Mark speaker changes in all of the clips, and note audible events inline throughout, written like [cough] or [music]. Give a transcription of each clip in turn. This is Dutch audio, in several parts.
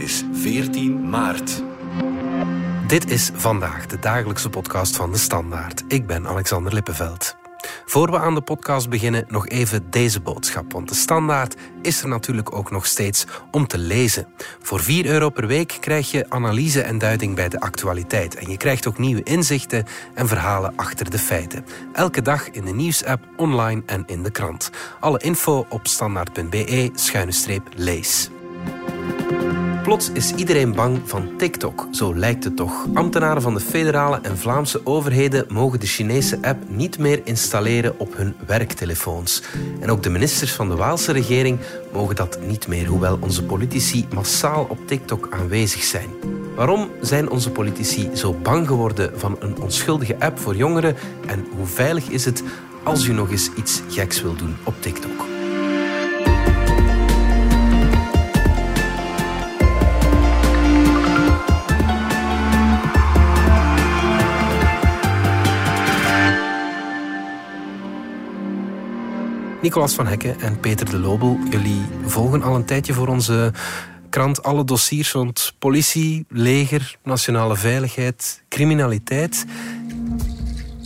Speaker 1: Het is 14 maart.
Speaker 2: Dit is vandaag de dagelijkse podcast van de Standaard. Ik ben Alexander Lippenveld. Voor we aan de podcast beginnen, nog even deze boodschap. Want de standaard is er natuurlijk ook nog steeds om te lezen. Voor 4 euro per week krijg je analyse en duiding bij de actualiteit. En je krijgt ook nieuwe inzichten en verhalen achter de feiten. Elke dag in de nieuwsapp, online en in de krant. Alle info op standaard.be-lees. Plots is iedereen bang van TikTok, zo lijkt het toch. Ambtenaren van de federale en Vlaamse overheden mogen de Chinese app niet meer installeren op hun werktelefoons. En ook de ministers van de Waalse regering mogen dat niet meer, hoewel onze politici massaal op TikTok aanwezig zijn. Waarom zijn onze politici zo bang geworden van een onschuldige app voor jongeren en hoe veilig is het als u nog eens iets geks wil doen op TikTok? Nicolas van Hekken en Peter de Lobel, jullie volgen al een tijdje voor onze krant alle dossiers rond politie, leger, nationale veiligheid, criminaliteit.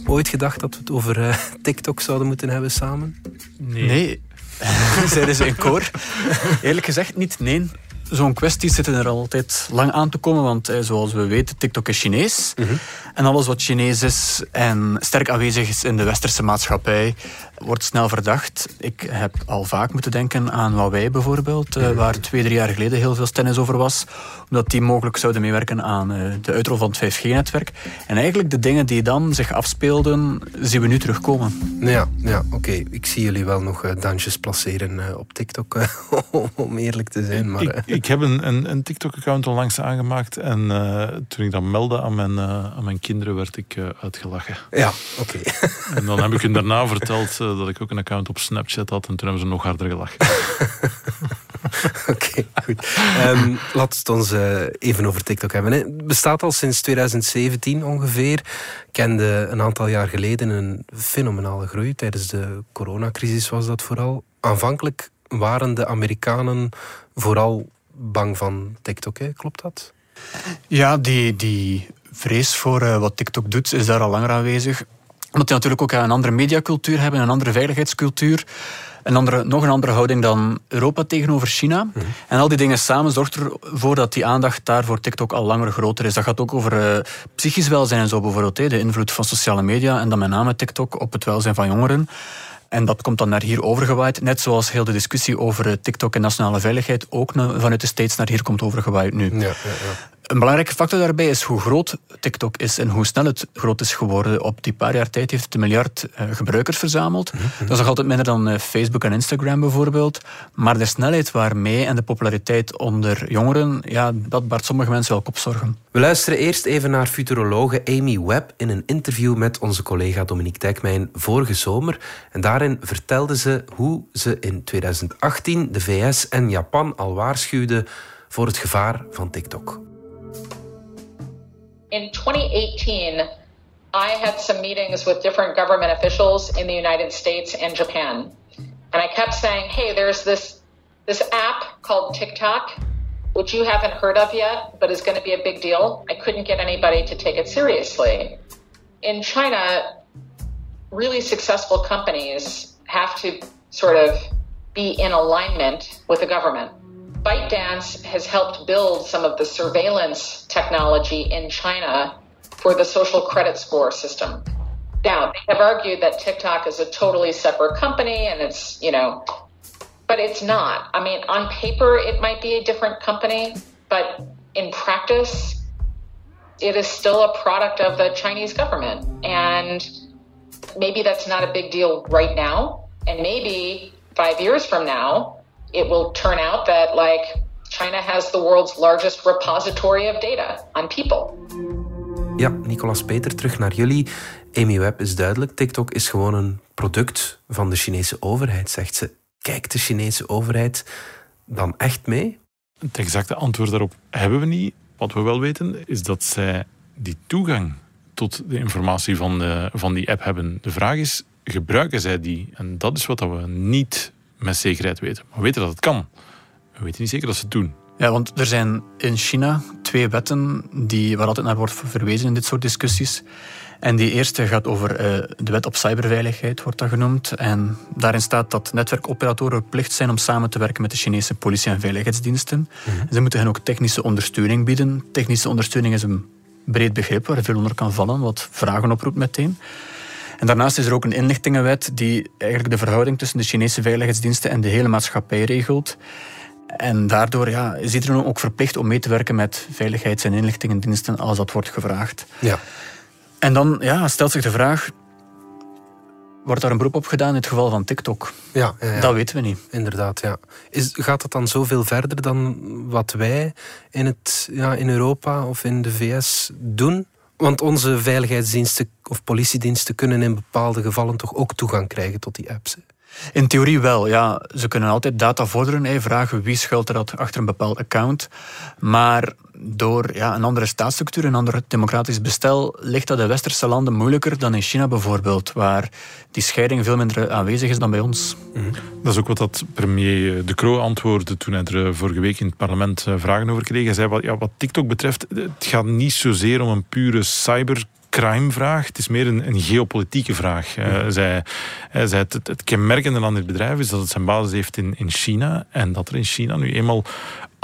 Speaker 2: Ooit gedacht dat we het over uh, TikTok zouden moeten hebben samen?
Speaker 3: Nee. nee. [laughs] Zeiden ze in koor. [laughs] Eerlijk gezegd niet, nee zo'n kwesties zitten er altijd lang aan te komen, want eh, zoals we weten, TikTok is Chinees. Mhm. En alles wat Chinees is en sterk aanwezig is in de westerse maatschappij, wordt snel verdacht. Ik heb al vaak moeten denken aan Huawei bijvoorbeeld, eh, waar twee, drie jaar geleden heel veel tennis over was, omdat die mogelijk zouden meewerken aan eh, de uitrol van het 5G-netwerk. En eigenlijk de dingen die dan zich afspeelden, zien we nu terugkomen.
Speaker 2: Ja, ja oké. Ik zie jullie wel nog dansjes placeren op TikTok, [laughs] om eerlijk te zijn. Maar,
Speaker 4: ik heb een, een, een TikTok-account onlangs aangemaakt. En uh, toen ik dat meldde aan mijn, uh, aan mijn kinderen, werd ik uh, uitgelachen.
Speaker 2: Ja, oké. [laughs]
Speaker 4: En dan heb ik hun daarna verteld dat ik ook een account op Snapchat had. En toen hebben ze nog harder gelachen. [laughs]
Speaker 2: Oké, goed. Um, laten we het ons even over TikTok hebben. Het bestaat al sinds 2017 ongeveer. Kende een aantal jaar geleden een fenomenale groei. Tijdens de coronacrisis was dat vooral. Aanvankelijk waren de Amerikanen vooral bang van TikTok, hè? klopt dat?
Speaker 3: Ja, die, die vrees voor uh, wat TikTok doet is daar al langer aanwezig. Omdat die natuurlijk ook een andere mediacultuur hebben, een andere veiligheidscultuur. Een andere, nog een andere houding dan Europa tegenover China. Mhm. En al die dingen samen zorgt ervoor dat die aandacht daar voor TikTok al langer groter is. Dat gaat ook over uh, psychisch welzijn en zo bijvoorbeeld. De invloed van sociale media en dan met name TikTok op het welzijn van jongeren. En dat komt dan naar hier overgewaaid. Net zoals heel de discussie over eh, TikTok en nationale veiligheid ook vanuit de States naar hier komt overgewaaid nu. Ja, ja. Een belangrijke factor daarbij is hoe groot TikTok is en hoe snel het groot is geworden. Op die paar jaar tijd heeft het een miljard uh, gebruikers verzameld. Mhm, mhm. Dat is nog altijd minder dan uh, Facebook en Instagram bijvoorbeeld. Maar de snelheid waarmee en de populariteit onder jongeren, ja, dat baart sommige mensen wel kopzorgen.
Speaker 2: We luisteren eerst even naar futurologe Amy Webb in een interview met onze collega Dominique Dijkmijn vorige zomer. En daarin vertelde ze hoe ze in 2018 de VS en Japan al waarschuwden voor het gevaar van TikTok.
Speaker 5: In 2018, I had some meetings with different government officials in the United States and Japan. And I kept saying, hey, there's this, this app called TikTok, which you haven't heard of yet, but is going to be a big deal. I couldn't get anybody to take it seriously. In China, really successful companies have to sort of be in alignment with the government. ByteDance has helped build some of the surveillance technology in China for the social credit score system. Now, they have argued that TikTok is a totally separate company and it's, you know, but it's not. I mean, on paper, it might be a different company, but in practice, it is still a product of the Chinese government. And maybe that's not a big deal right now. And maybe five years from now, it will turn out that like China has the world's largest repository of data on people.
Speaker 2: Ja, Nicolas Peter, terug naar jullie. Amy Webb is duidelijk. TikTok is gewoon een product van de Chinese overheid, zegt ze. Kijkt de Chinese overheid dan echt mee?
Speaker 4: Het exacte antwoord daarop hebben we niet. Wat we wel weten is dat zij die toegang tot de informatie van, de, van die app hebben. De vraag is, gebruiken zij die? En dat is wat we niet met zekerheid weten. we weten dat het kan. We weten niet zeker dat ze het doen.
Speaker 3: Ja, want er zijn in China twee wetten die, waar altijd naar wordt verwezen in dit soort discussies. En die eerste gaat over uh, de wet op cyberveiligheid, wordt dat genoemd. En daarin staat dat netwerkoperatoren verplicht zijn om samen te werken met de Chinese politie- en veiligheidsdiensten. Mm Ze moeten hen ook technische ondersteuning bieden. Technische ondersteuning is een breed begrip waar veel onder kan vallen, wat vragen oproept meteen. En daarnaast is er ook een inlichtingenwet die eigenlijk de verhouding tussen de Chinese veiligheidsdiensten en de hele maatschappij regelt. En daardoor ja, is iedereen ook verplicht om mee te werken met veiligheids- en inlichtingendiensten als dat wordt gevraagd.
Speaker 2: Ja.
Speaker 3: En dan ja, stelt zich de vraag, wordt daar een beroep op gedaan in het geval van TikTok?
Speaker 2: Ja, ja, ja.
Speaker 3: Dat weten we niet.
Speaker 2: Inderdaad, ja. Is, gaat het dan zoveel verder dan wat wij in, het, ja, in Europa of in de VS doen? Want onze veiligheidsdiensten of politiediensten kunnen in bepaalde gevallen toch ook toegang krijgen tot die apps.
Speaker 3: In theorie wel, ja. Ze kunnen altijd data vorderen, hè, vragen wie schuilt er achter een bepaald account. Maar door ja, een andere staatsstructuur, een ander democratisch bestel, ligt dat in westerse landen moeilijker dan in China bijvoorbeeld, waar die scheiding veel minder aanwezig is dan bij ons.
Speaker 4: Mhm. Dat is ook wat dat premier De Croo antwoordde toen hij er eh, vorige week in het parlement eh, vragen over kreeg. Hij zei, wat, ja, wat TikTok betreft, het gaat niet zozeer om een pure cyber crime-vraag. Het is meer een, een geopolitieke vraag. Uh, zij, het, het, kenmerkende aan dit bedrijf is dat het zijn basis heeft in, in China. En dat er in China nu eenmaal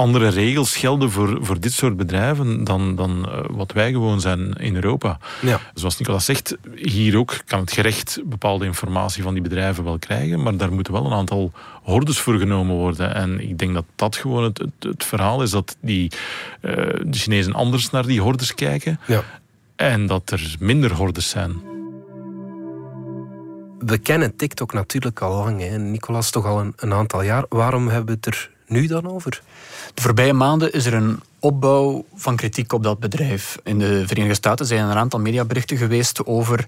Speaker 4: andere regels gelden voor, voor dit soort bedrijven dan, dan uh, wat wij gewoon zijn in Europa.
Speaker 2: Ja.
Speaker 4: Zoals Nicolas zegt, hier ook kan het gerecht bepaalde informatie van die bedrijven wel krijgen, maar daar moeten wel een aantal hordes voor genomen worden. En ik denk dat dat gewoon het, het, het verhaal is dat die, uh, de Chinezen anders naar die hordes kijken.
Speaker 2: Ja.
Speaker 4: En dat er minder hordes zijn.
Speaker 2: We kennen TikTok natuurlijk al lang. Hè. Nicolas toch al een, een aantal jaar. Waarom hebben we het er nu dan over?
Speaker 3: De voorbije maanden is er een opbouw van kritiek op dat bedrijf. In de Verenigde Staten zijn er een aantal mediaberichten geweest over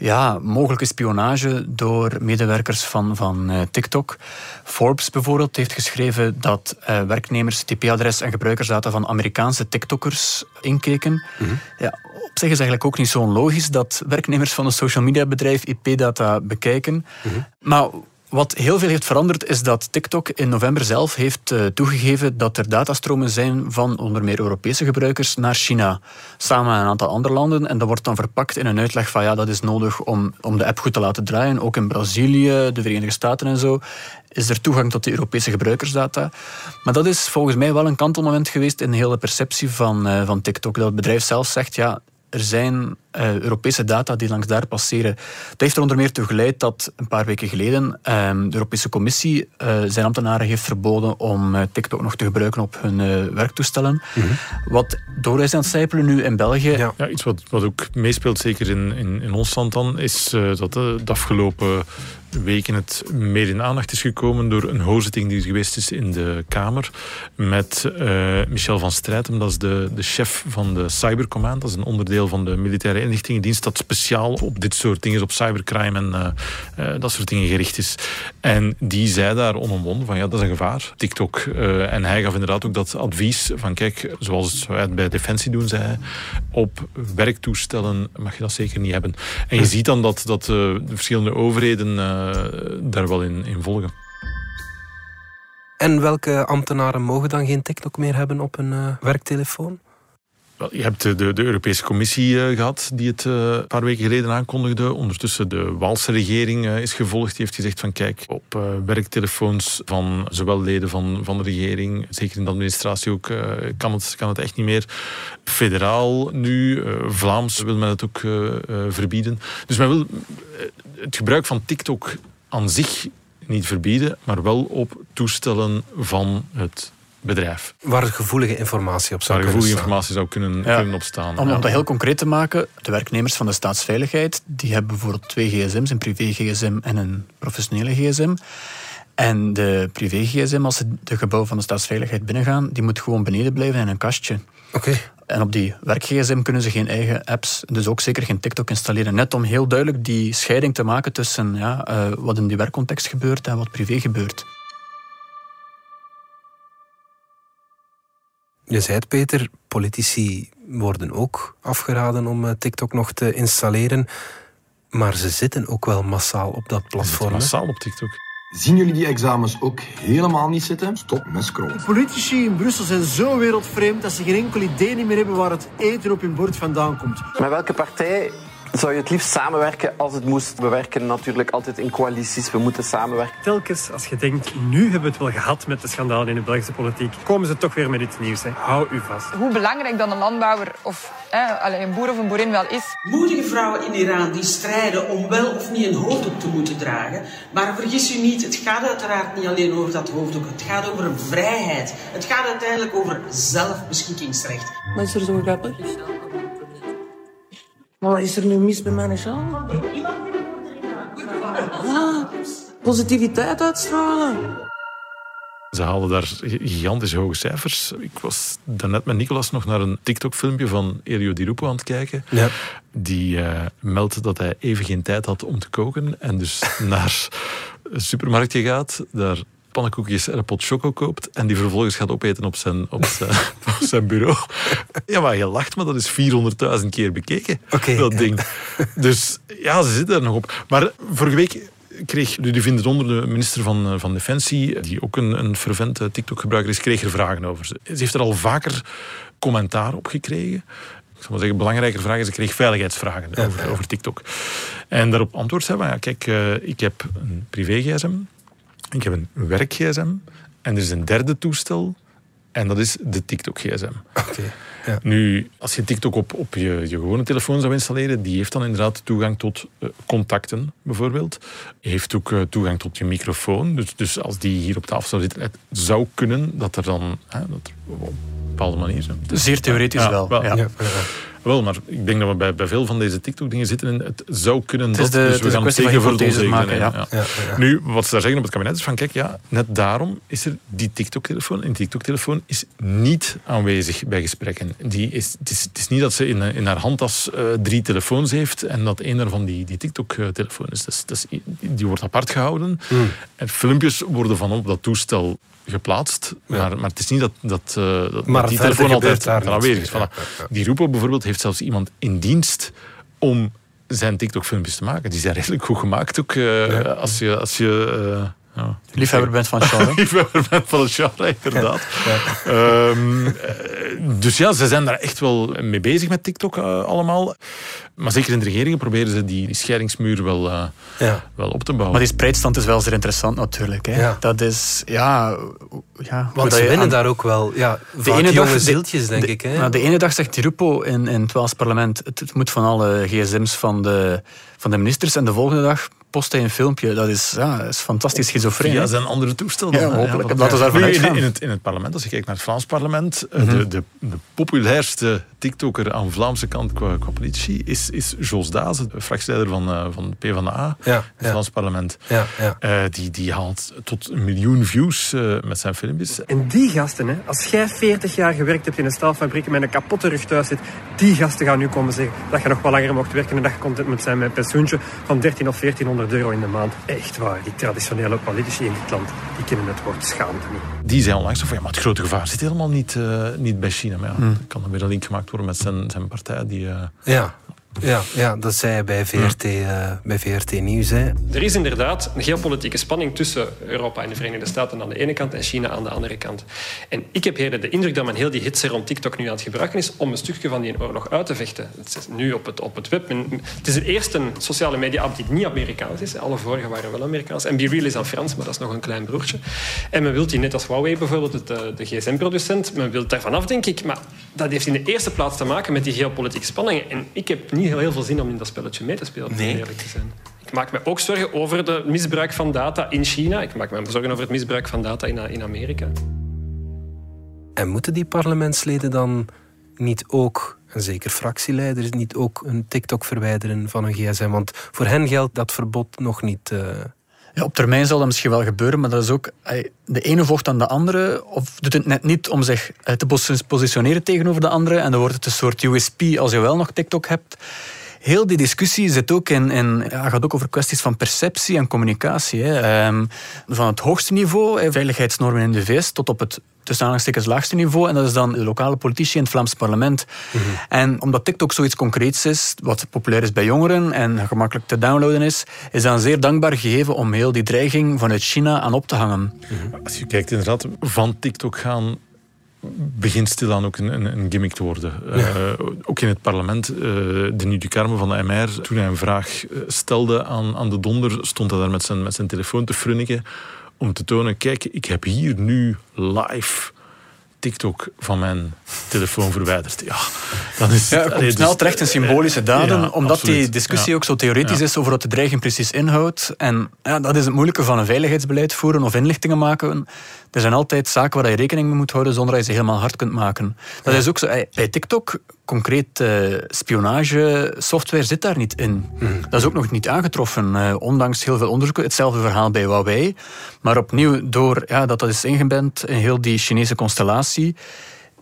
Speaker 3: ja, mogelijke spionage door medewerkers van, van uh, TikTok. Forbes bijvoorbeeld heeft geschreven dat uh, werknemers TP-adres en gebruikersdata van Amerikaanse TikTokkers inkeken. Mm -hmm. ja, op zich is eigenlijk ook niet zo onlogisch dat werknemers van een social media bedrijf IP-data bekijken. Mm -hmm. Maar wat heel veel heeft veranderd is dat TikTok in november zelf heeft uh, toegegeven dat er datastromen zijn van onder meer Europese gebruikers naar China. Samen met een aantal andere landen. En dat wordt dan verpakt in een uitleg van ja, dat is nodig om, om de app goed te laten draaien. Ook in Brazilië, de Verenigde Staten en zo is er toegang tot de Europese gebruikersdata. Maar dat is volgens mij wel een kantelmoment geweest in de hele perceptie van, uh, van TikTok. Dat het bedrijf zelf zegt, ja, er zijn uh, Europese data die langs daar passeren. Dat heeft er onder meer toe geleid dat een paar weken geleden uh, de Europese Commissie uh, zijn ambtenaren heeft verboden om TikTok nog te gebruiken op hun werktoestellen. Mm -hmm. Wat door is aan het sijpelen nu in België.
Speaker 4: Ja, ja iets wat, wat ook meespeelt, zeker in, in, in ons land dan, is dat de afgelopen weken het meer in aandacht is gekomen door een hoorzitting die geweest is in de Kamer met uh, Michel van Strijtem, dat is de, de chef van de Cybercommand. Dat is een onderdeel van de militaire inlichtingendienst dat speciaal op dit soort dingen, op cybercrime en uh, uh, dat soort dingen gericht is. En die zei daar onomwonden van ja, dat is een gevaar, TikTok. en hij gaf inderdaad ook dat advies van kijk, zoals wij het bij Defensie doen, zei hij, op werktoestellen mag je dat zeker niet hebben. En je ziet dan dat, dat de verschillende overheden daar wel in, volgen.
Speaker 2: En welke ambtenaren mogen dan geen TikTok meer hebben op een uh, werktelefoon?
Speaker 4: Je hebt de, de Europese Commissie uh, gehad die het uh, een paar weken geleden aankondigde. Ondertussen de Waalse regering is gevolgd. Die heeft gezegd van kijk, op werktelefoons van zowel leden van, van de regering, zeker in de administratie ook, kan, het, kan het echt niet meer. Federaal nu, Vlaams wil men het ook verbieden. Dus men wil het gebruik van TikTok aan zich niet verbieden, maar wel op toestellen van het bedrijf.
Speaker 2: Waar gevoelige informatie op zou
Speaker 4: Waar
Speaker 2: kunnen
Speaker 4: gevoelige
Speaker 2: staan.
Speaker 4: informatie zou kunnen, ja. kunnen opstaan.
Speaker 3: Om, om dat heel concreet te maken, de werknemers van de staatsveiligheid, die hebben bijvoorbeeld twee gsm's, een privé-gsm en een professionele gsm. En de privé-gsm, als ze de gebouw van de staatsveiligheid binnengaan, die moet gewoon beneden blijven in een kastje.
Speaker 2: Oké. Okay.
Speaker 3: En op die werk-gsm kunnen ze geen eigen apps, dus ook zeker geen TikTok installeren. Net om heel duidelijk die scheiding te maken tussen ja, uh, wat in die werkcontext gebeurt en wat privé gebeurt.
Speaker 2: Je zei het, Peter, politici worden ook afgeraden om uh, TikTok nog te installeren. Maar ze zitten ook wel massaal op dat platform.
Speaker 4: Massaal op TikTok.
Speaker 6: Zien jullie die examens ook helemaal niet zitten? Stop met scrollen.
Speaker 7: Politici in Brussel zijn zo wereldvreemd dat ze geen enkel idee niet meer hebben waar het eten op hun bord vandaan komt.
Speaker 8: Met welke partij zou je het liefst samenwerken als het moest? We werken natuurlijk altijd in coalities, we moeten samenwerken.
Speaker 9: Telkens als je denkt, nu hebben we het wel gehad met de schandalen in de Belgische politiek, komen ze toch weer met iets nieuws. Hè. Hou u vast.
Speaker 10: Hoe belangrijk dan een landbouwer of hè, een boer of een boerin wel is.
Speaker 11: Moedige vrouwen in Iran die strijden om wel of niet een hoofddoek te moeten dragen. Maar vergis u niet, het gaat uiteraard niet alleen over dat hoofddoek. Het gaat over vrijheid. Het gaat uiteindelijk over zelfbeschikkingsrecht.
Speaker 12: Wat is er zo grappig? Maar wat is er nu mis bij mijn sjaal? Ah, positiviteit uitstralen.
Speaker 4: Ze halen daar gigantisch hoge cijfers. Ik was daarnet met Nicolas nog naar een TikTok-filmpje van Elio Di Rupo aan het kijken.
Speaker 2: Ja.
Speaker 4: Die uh, meldt dat hij even geen tijd had om te koken. En dus [laughs] naar een supermarktje gaat, daar pannenkoekjes en een pot choco koopt en die vervolgens gaat opeten op zijn, op zijn, [laughs] op zijn bureau. Ja, maar je lacht, maar dat is 400.000 keer bekeken,
Speaker 2: okay,
Speaker 4: dat ding. Dus ja, ze zitten er nog op. Maar vorige week kreeg Ludie Vindt onder de minister van, van Defensie, die ook een, een fervente TikTok-gebruiker is, kreeg er vragen over. Ze heeft er al vaker commentaar op gekregen. Ik zal maar zeggen, belangrijker vragen. Ze kreeg veiligheidsvragen over, over TikTok. En daarop antwoord zei van, ja, kijk, uh, ik heb een privé-gsm, ik heb een werk-gsm en er is een derde toestel en dat is de TikTok-gsm.
Speaker 2: Okay, ja.
Speaker 4: Nu, als je TikTok op, op je, je gewone telefoon zou installeren, die heeft dan inderdaad toegang tot uh, contacten, bijvoorbeeld. Heeft ook uh, toegang tot je microfoon. Dus, dus als die hier op tafel zou zitten, het zou kunnen dat er dan... Hè, dat er op een bepaalde manier...
Speaker 3: Zeer theoretisch
Speaker 4: ja,
Speaker 3: wel.
Speaker 4: wel
Speaker 3: ja.
Speaker 4: Wel, maar ik denk dat we bij, bij veel van deze TikTok-dingen zitten in het zou kunnen
Speaker 3: het
Speaker 4: dat, dus we gaan het tegen voor het
Speaker 3: maken. Ja.
Speaker 4: Ja. Ja, nu, wat ze daar zeggen op het kabinet is van, kijk, ja, net daarom is er die TikTok-telefoon. En die TikTok-telefoon is niet aanwezig bij gesprekken. Die is, het, is, het is niet dat ze in, in haar handtas uh, drie telefoons heeft en dat één daarvan die, die TikTok-telefoon is. Dat is. Die wordt apart gehouden.
Speaker 2: Mm.
Speaker 4: En filmpjes worden van op dat toestel geplaatst. Ja. Maar, maar het is niet dat, dat, uh, dat,
Speaker 2: maar
Speaker 4: die telefoon altijd aanwezig is. Voilà. die Roepo bijvoorbeeld heeft zelfs iemand in dienst om zijn TikTok-filmpjes te maken. Die zijn redelijk goed gemaakt ook. Uh, als je... Als je uh, ja,
Speaker 3: Liefhebber bent van het genre. [laughs]
Speaker 4: Liefhebber bent van het genre, inderdaad. Um, dus ja, ze zijn daar echt wel mee bezig met TikTok uh, allemaal. Maar zeker in de regeringen proberen ze die, die scheidingsmuur wel, uh,
Speaker 2: ja.
Speaker 4: wel op te bouwen.
Speaker 3: Maar die spreidstand is wel zeer interessant natuurlijk. Hè.
Speaker 2: Ja.
Speaker 3: Dat is, ja... ja
Speaker 2: Want ze winnen aan... daar ook wel ja, de ene jonge dag, zieltjes, denk
Speaker 3: de,
Speaker 2: ik. Hè?
Speaker 3: Nou, de ene dag zegt Di Rupo in, in het Waals parlement het, het moet van alle gsm's van de, van de ministers. En de volgende dag post hij een filmpje. Dat is, ja, is fantastisch schizofreen.
Speaker 4: Ja, zijn andere toestand.
Speaker 3: Ja, hopelijk. Ja, Laten we daarvan uitgaan.
Speaker 4: In het, in het parlement, als je kijkt naar het Vlaams parlement, mm -hmm. de, de, de populairste TikToker aan de Vlaamse kant qua, qua politie is, is Jos Daas, de fractieleider van, uh, van de PvdA
Speaker 2: ja,
Speaker 4: in het Vlaams parlement.
Speaker 2: Ja, ja.
Speaker 4: Uh, die, die haalt tot een miljoen views uh, met zijn filmpjes.
Speaker 9: En die gasten, hè, als jij 40 jaar gewerkt hebt in een staalfabriek en met een kapotte rug thuis zit, die gasten gaan nu komen zeggen dat je nog wel langer mocht werken en dat je content moet zijn met een pensioentje van 13 of 1400 euro in de maand. Echt waar, die traditionele politici in dit land, die kennen het woord schaamte niet.
Speaker 4: Die zijn onlangs van, ja, maar het grote gevaar zit helemaal niet, uh, niet bij China. Maar ja, hmm. kan er weer een link gemaakt worden met zijn, zijn partij. Die, uh...
Speaker 2: ja. Ja, ja, dat zei hij bij VRT, uh, bij VRT Nieuws. Hè.
Speaker 13: Er is inderdaad een geopolitieke spanning tussen Europa en de Verenigde Staten aan de ene kant en China aan de andere kant. En ik heb de indruk dat men heel die hitse rond TikTok nu aan het gebruiken is om een stukje van die oorlog uit te vechten. Het is nu op het, op het web. Men, het is de eerste sociale media-app die niet Amerikaans is. Alle vorige waren wel Amerikaans. En BeReal is aan Frans, maar dat is nog een klein broertje. En men wil die net als Huawei bijvoorbeeld, het, de gsm-producent, men wil daar vanaf, denk ik. Maar dat heeft in de eerste plaats te maken met die geopolitieke spanningen. En ik heb niet heel, heel veel zin om in dat spelletje mee te spelen,
Speaker 2: nee.
Speaker 13: eerlijk te zijn. Ik maak me ook zorgen over het misbruik van data in China. Ik maak me zorgen over het misbruik van data in, in Amerika.
Speaker 2: En moeten die parlementsleden dan niet ook, en zeker fractieleiders, niet ook een TikTok verwijderen van hun gsm? Want voor hen geldt dat verbod nog niet... Uh...
Speaker 3: Ja, op termijn zal dat misschien wel gebeuren, maar dat is ook... De ene vocht aan de andere, of doet het net niet om zich te positioneren tegenover de andere, en dan wordt het een soort USP als je wel nog TikTok hebt. Heel die discussie zit ook in, in, ja, gaat ook over kwesties van perceptie en communicatie. Hè. Ehm, van het hoogste niveau, hè, veiligheidsnormen in de VS, tot op het tussen aanhalingstekens laagste niveau. En dat is dan de lokale politici in het Vlaams parlement. En omdat TikTok zoiets concreets is, wat populair is bij jongeren en gemakkelijk te downloaden is, is dat een zeer dankbaar gegeven om heel die dreiging vanuit China aan op te hangen.
Speaker 4: Als je kijkt inderdaad, van TikTok gaan begint stilaan ook een, een, een gimmick te worden. Uh, ook in het parlement, uh, Denis Ducarme van de MR, toen hij een vraag eh, stelde aan, aan de donder, stond hij daar met zijn, met zijn telefoon te frunniken om te tonen, kijk, ik heb hier nu live TikTok van mijn telefoon verwijderd. Ja, dan is
Speaker 3: ja, het allee, snel dus, terecht in symbolische daden, ja, omdat absoluut. die discussie ja. ook zo theoretisch is over wat de dreiging precies inhoudt. En ja, dat is het moeilijke van een veiligheidsbeleid voeren of inlichtingen maken. Er zijn altijd zaken waar je rekening mee moet houden zonder dat je ze helemaal hard kunt maken. Dat is ook zo. Bij TikTok, concreet uh, spionage software zit daar niet in. Mm. Dat is ook nog niet aangetroffen, uh, ondanks heel veel onderzoeken. Hetzelfde verhaal bij Huawei. Maar opnieuw, door ja, dat dat is ingeband in heel die Chinese constellatie,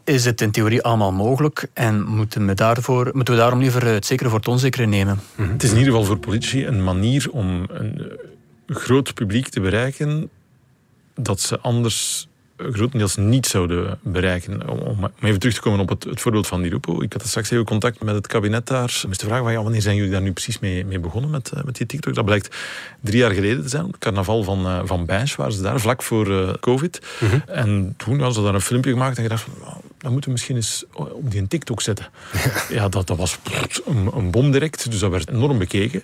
Speaker 3: is het in theorie allemaal mogelijk en moeten we, daarvoor, moeten we daarom liever het zekere voor het onzekere nemen.
Speaker 4: Mm. Het is in ieder geval voor politici een manier om een groot publiek te bereiken dat ze anders grotendeels niet zouden bereiken. Om even terug te komen op het, het voorbeeld van die Rupo. Ik had straks even contact met het kabinet daar. Om te vragen, van, ja, wanneer zijn jullie daar nu precies mee, mee begonnen met, met die TikTok? Dat blijkt drie jaar geleden te zijn. Het carnaval van, uh, van Bijns waren ze daar, vlak voor uh, COVID. Mm -hmm. En toen hadden ze daar een filmpje gemaakt en gedacht van, dan moeten we misschien eens op die een TikTok zetten. [laughs] ja, dat, dat was een, een, bom direct, dus dat werd enorm bekeken.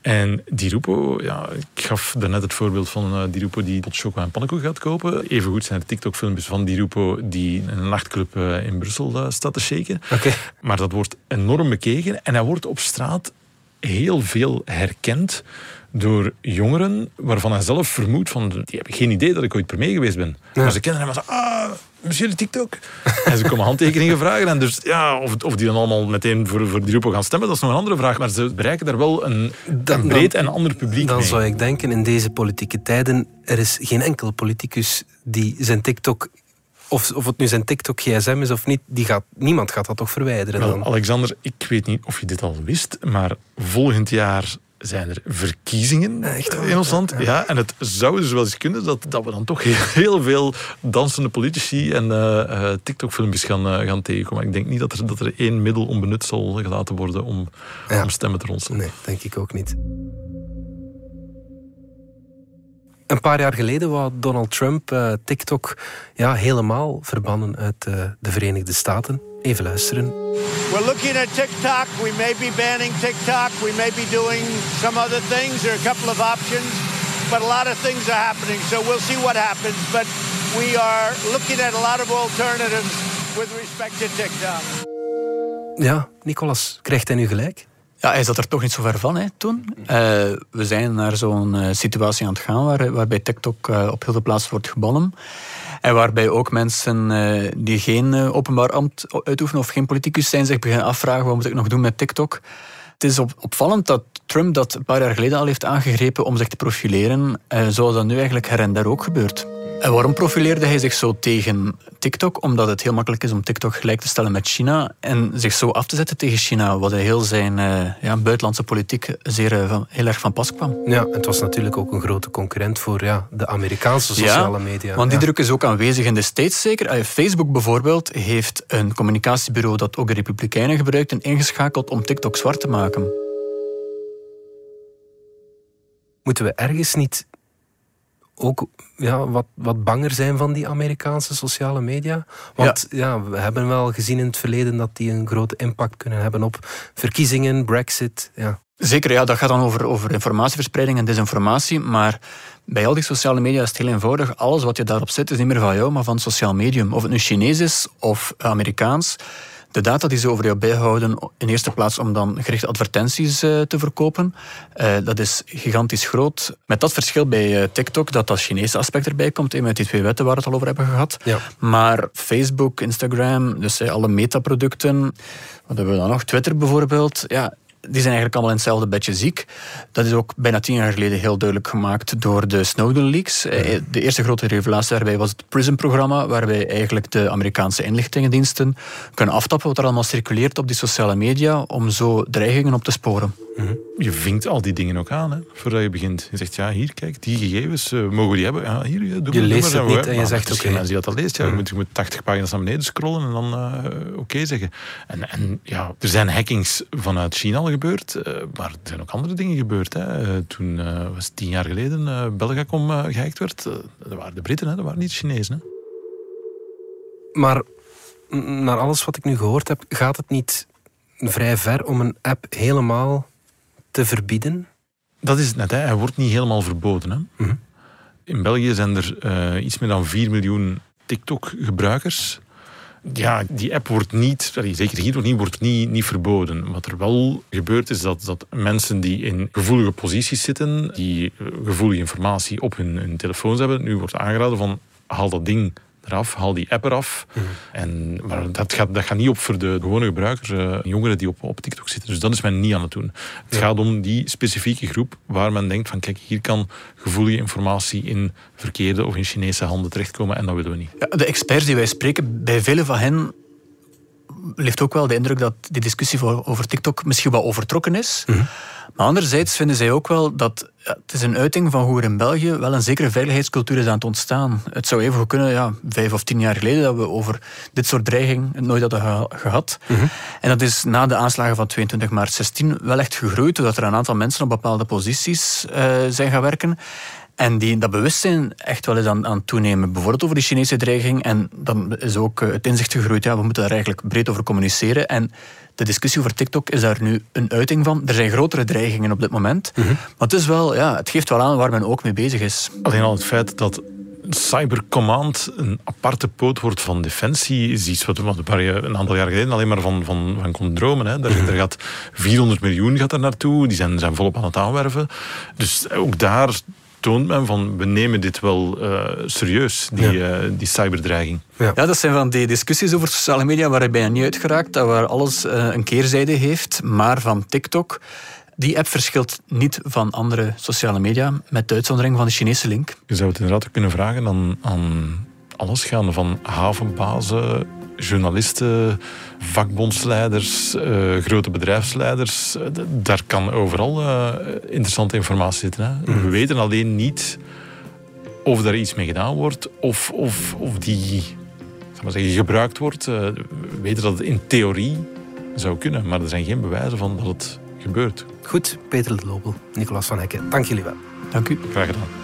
Speaker 4: En die Rupo, ja, ik gaf daarnet het voorbeeld van uh, die Rupo die pot en pannenkoek gaat kopen. Evengoed zijn er TikTok-filmpjes van die Rupo die in een nachtclub uh, in Brussel uh, staat te shaken.
Speaker 2: Okay.
Speaker 4: Maar dat wordt enorm bekeken en hij wordt op straat heel veel herkend door jongeren waarvan hij zelf vermoedt van die hebben geen idee dat ik ooit premier geweest ben. Ja. Maar ze kennen hem als ah, monsieur de TikTok. [laughs] en ze komen handtekeningen vragen. En dus, ja, of, of die dan allemaal meteen voor, voor die Rupo gaan stemmen, dat is nog een andere vraag. Maar ze bereiken daar wel een, dan, een breed en ander publiek
Speaker 2: Dan
Speaker 4: mee.
Speaker 2: zou ik denken, in deze politieke tijden, er is geen enkel politicus die zijn TikTok of, of het nu zijn TikTok GSM is of niet, die gaat, niemand gaat dat toch verwijderen
Speaker 4: Wel,
Speaker 2: dan?
Speaker 4: Alexander, ik weet niet of je dit al wist, maar volgend jaar zijn er verkiezingen in ons land. Ja, ja, en het zou dus wel eens kunnen dat, dat we dan toch heel, heel veel dansende politici en uh, uh, TikTok-filmpjes gaan, uh, gaan tegenkomen. Ik denk niet dat er, dat er één middel onbenut zal gelaten worden om, ja. om stemmen te ronselen.
Speaker 2: Nee, denk ik ook niet. Een paar jaar geleden wou Donald Trump uh, TikTok ja, helemaal verbannen uit de Verenigde Staten. Even luisteren.
Speaker 14: We're looking at TikTok. We may be banning TikTok. We may be doing some other things. There are a couple of options. But a lot of things are happening. So we'll see what happens. But we are looking at a lot of alternatives with respect to TikTok.
Speaker 2: Ja, Nicolas, krijgt hij nu gelijk?
Speaker 3: Ja, hij zat er toch niet zo ver van hè, toen. Uh, we zijn naar zo'n uh, situatie aan het gaan waar, waarbij TikTok uh, op heel veel plaatsen wordt gebannen. En waarbij ook mensen die geen openbaar ambt uitoefenen of geen politicus zijn zich beginnen afvragen wat moet ik nog doen met TikTok. Het is op, opvallend dat Trump dat een paar jaar geleden al heeft aangegrepen om zich te profileren, zoals dat nu eigenlijk her en der ook gebeurt. En waarom profileerde hij zich zo tegen TikTok? Omdat het heel makkelijk is om TikTok gelijk te stellen met China en zich zo af te zetten tegen China, wat heel zijn uh, ja, buitenlandse politiek zeer, uh, van, heel erg van pas kwam.
Speaker 2: Ja, het was natuurlijk ook een grote concurrent voor ja, de Amerikaanse sociale
Speaker 3: ja,
Speaker 2: media.
Speaker 3: Want die
Speaker 2: ja.
Speaker 3: druk is ook aanwezig in de States zeker. Facebook bijvoorbeeld heeft een communicatiebureau dat ook de Republikeinen gebruikten ingeschakeld om TikTok zwart te maken.
Speaker 2: Moeten we ergens niet ook ja, wat, wat banger zijn van die Amerikaanse sociale media. Want ja. ja. we hebben wel gezien in het verleden dat die een grote impact kunnen hebben op verkiezingen, brexit. Ja.
Speaker 3: Zeker, ja, dat gaat dan over, over informatieverspreiding en desinformatie. Maar bij al die sociale media is het heel eenvoudig. Alles wat je daarop zet is niet meer van jou, maar van het sociaal medium. Of het nu Chinees is of Amerikaans. De data die ze over jou bijhouden, in eerste plaats om dan gerichte advertenties uh, te verkopen, uh, dat is gigantisch groot. Met dat verschil bij uh, TikTok, dat dat Chinese aspect erbij komt, met die twee wetten waar we het al over hebben gehad.
Speaker 2: Ja.
Speaker 3: Maar Facebook, Instagram, dus alle metaproducten, wat hebben we dan nog? Twitter bijvoorbeeld, ja, die zijn eigenlijk allemaal in hetzelfde bedje ziek. Dat is ook bijna tien jaar geleden heel duidelijk gemaakt door de Snowden-leaks. Eh, De eerste grote revelatie daarbij was het PRISM-programma, waarbij eigenlijk de Amerikaanse inlichtingendiensten kunnen aftappen wat er allemaal circuleert op die sociale media, om zo dreigingen op te sporen.
Speaker 4: Je vinkt al die dingen ook aan, hè, voordat je begint. Je zegt, ja, hier, kijk, die gegevens, uh, mogen we die hebben? Ja, hier, doe
Speaker 2: je
Speaker 4: maar,
Speaker 2: leest het niet en je zegt,
Speaker 4: zijn
Speaker 2: oké.
Speaker 4: die dat al leest, ja, je, moet, je moet 80 pagina's naar beneden scrollen en dan uh, oké zeggen. En, en ja, er zijn hackings vanuit China al gebeurd, uh, maar er zijn ook andere dingen gebeurd. Hè. toen, was tien jaar geleden, Belgacom gehackt werd, dat waren de Britten, hè, dat waren niet de Chinezen. Hè.
Speaker 2: Maar naar alles wat ik nu gehoord heb, gaat het niet vrij ver om een app helemaal te verbieden?
Speaker 4: Dat is het net, hè. hij wordt niet helemaal verboden. Hè.
Speaker 2: Mm -hmm.
Speaker 4: In België zijn er uh, iets meer dan 4 miljoen TikTok-gebruikers. Ja, die app wordt niet, zeker hier nog niet, wordt niet, niet verboden. Wat er wel gebeurt is dat, dat mensen die in gevoelige posities zitten, die gevoelige informatie op hun, hun telefoons hebben, nu wordt aangeraden van haal dat ding eraf, haal die app eraf.
Speaker 2: Mhm.
Speaker 4: Mm. En, maar dat gaat, dat gaat niet op voor de gewone gebruikers, uh, jongeren die op, op TikTok zitten. Dus dat is men niet aan het doen. Het ja. gaat om die specifieke groep waar men denkt van kijk, hier kan gevoelige informatie in verkeerde of in Chinese handen terechtkomen en dat willen we niet.
Speaker 3: Ja, de experts die wij spreken, bij vele van hen ligt ook wel de indruk dat die discussie over TikTok misschien wel overtrokken is.
Speaker 2: Mhm.
Speaker 3: Maar anderzijds vinden zij ook wel dat ja, het is een uiting van hoe er in België wel een zekere veiligheidscultuur is aan het ontstaan. Het zou even goed kunnen, ja, vijf of tien jaar geleden, dat we over dit soort dreiging nooit hadden ge gehad.
Speaker 2: Mhm.
Speaker 3: Mm -hmm. En dat is na de aanslagen van 22 maart 16 wel echt gegroeid, doordat er een aantal mensen op bepaalde posities uh, zijn gaan werken. En die dat bewustzijn echt wel eens aan, aan toenemen. Bijvoorbeeld over die Chinese dreiging. En dan is ook het inzicht gegroeid, ja, we moeten daar eigenlijk breed over communiceren. En de discussie over TikTok is daar nu een uiting van. Er zijn grotere dreigingen op dit moment.
Speaker 2: Mhm.
Speaker 3: Mm -hmm. Maar het, is wel, ja, het geeft wel aan waar men ook mee bezig is.
Speaker 4: Alleen al het feit dat Cybercommand een aparte pootwoord van defensie is iets wat we een aantal jaar geleden alleen maar van, van, van kon dromen. Hè. Daar,
Speaker 2: Mhm.
Speaker 4: er gaat 400 miljoen gaat er naartoe, die zijn, zijn volop aan het aanwerven. Dus ook daar toont men van we nemen dit wel uh, serieus, die, ja. uh, die cyberdreiging.
Speaker 3: Ja. ja. dat zijn van die discussies over sociale media waar ik bijna niet uitgeraakt, dat waar alles uh, een keerzijde heeft. Maar van TikTok, die app verschilt niet van andere sociale media, met de uitzondering van de Chinese link.
Speaker 4: Je zou het inderdaad kunnen vragen aan, aan alles gaan, van havenbazen, journalisten, vakbondsleiders, uh, grote bedrijfsleiders. Uh, daar kan overal uh, interessante informatie zitten. Hè? Mm. We weten alleen niet of daar iets mee gedaan wordt of, of, of die maar zeggen, gebruikt wordt. we weten dat het in theorie zou kunnen, maar er zijn geen bewijzen van dat het gebeurt.
Speaker 2: Goed, Peter de Lobel, Nicolas van Hekken, dank jullie wel.
Speaker 3: Dank u.
Speaker 4: Graag gedaan.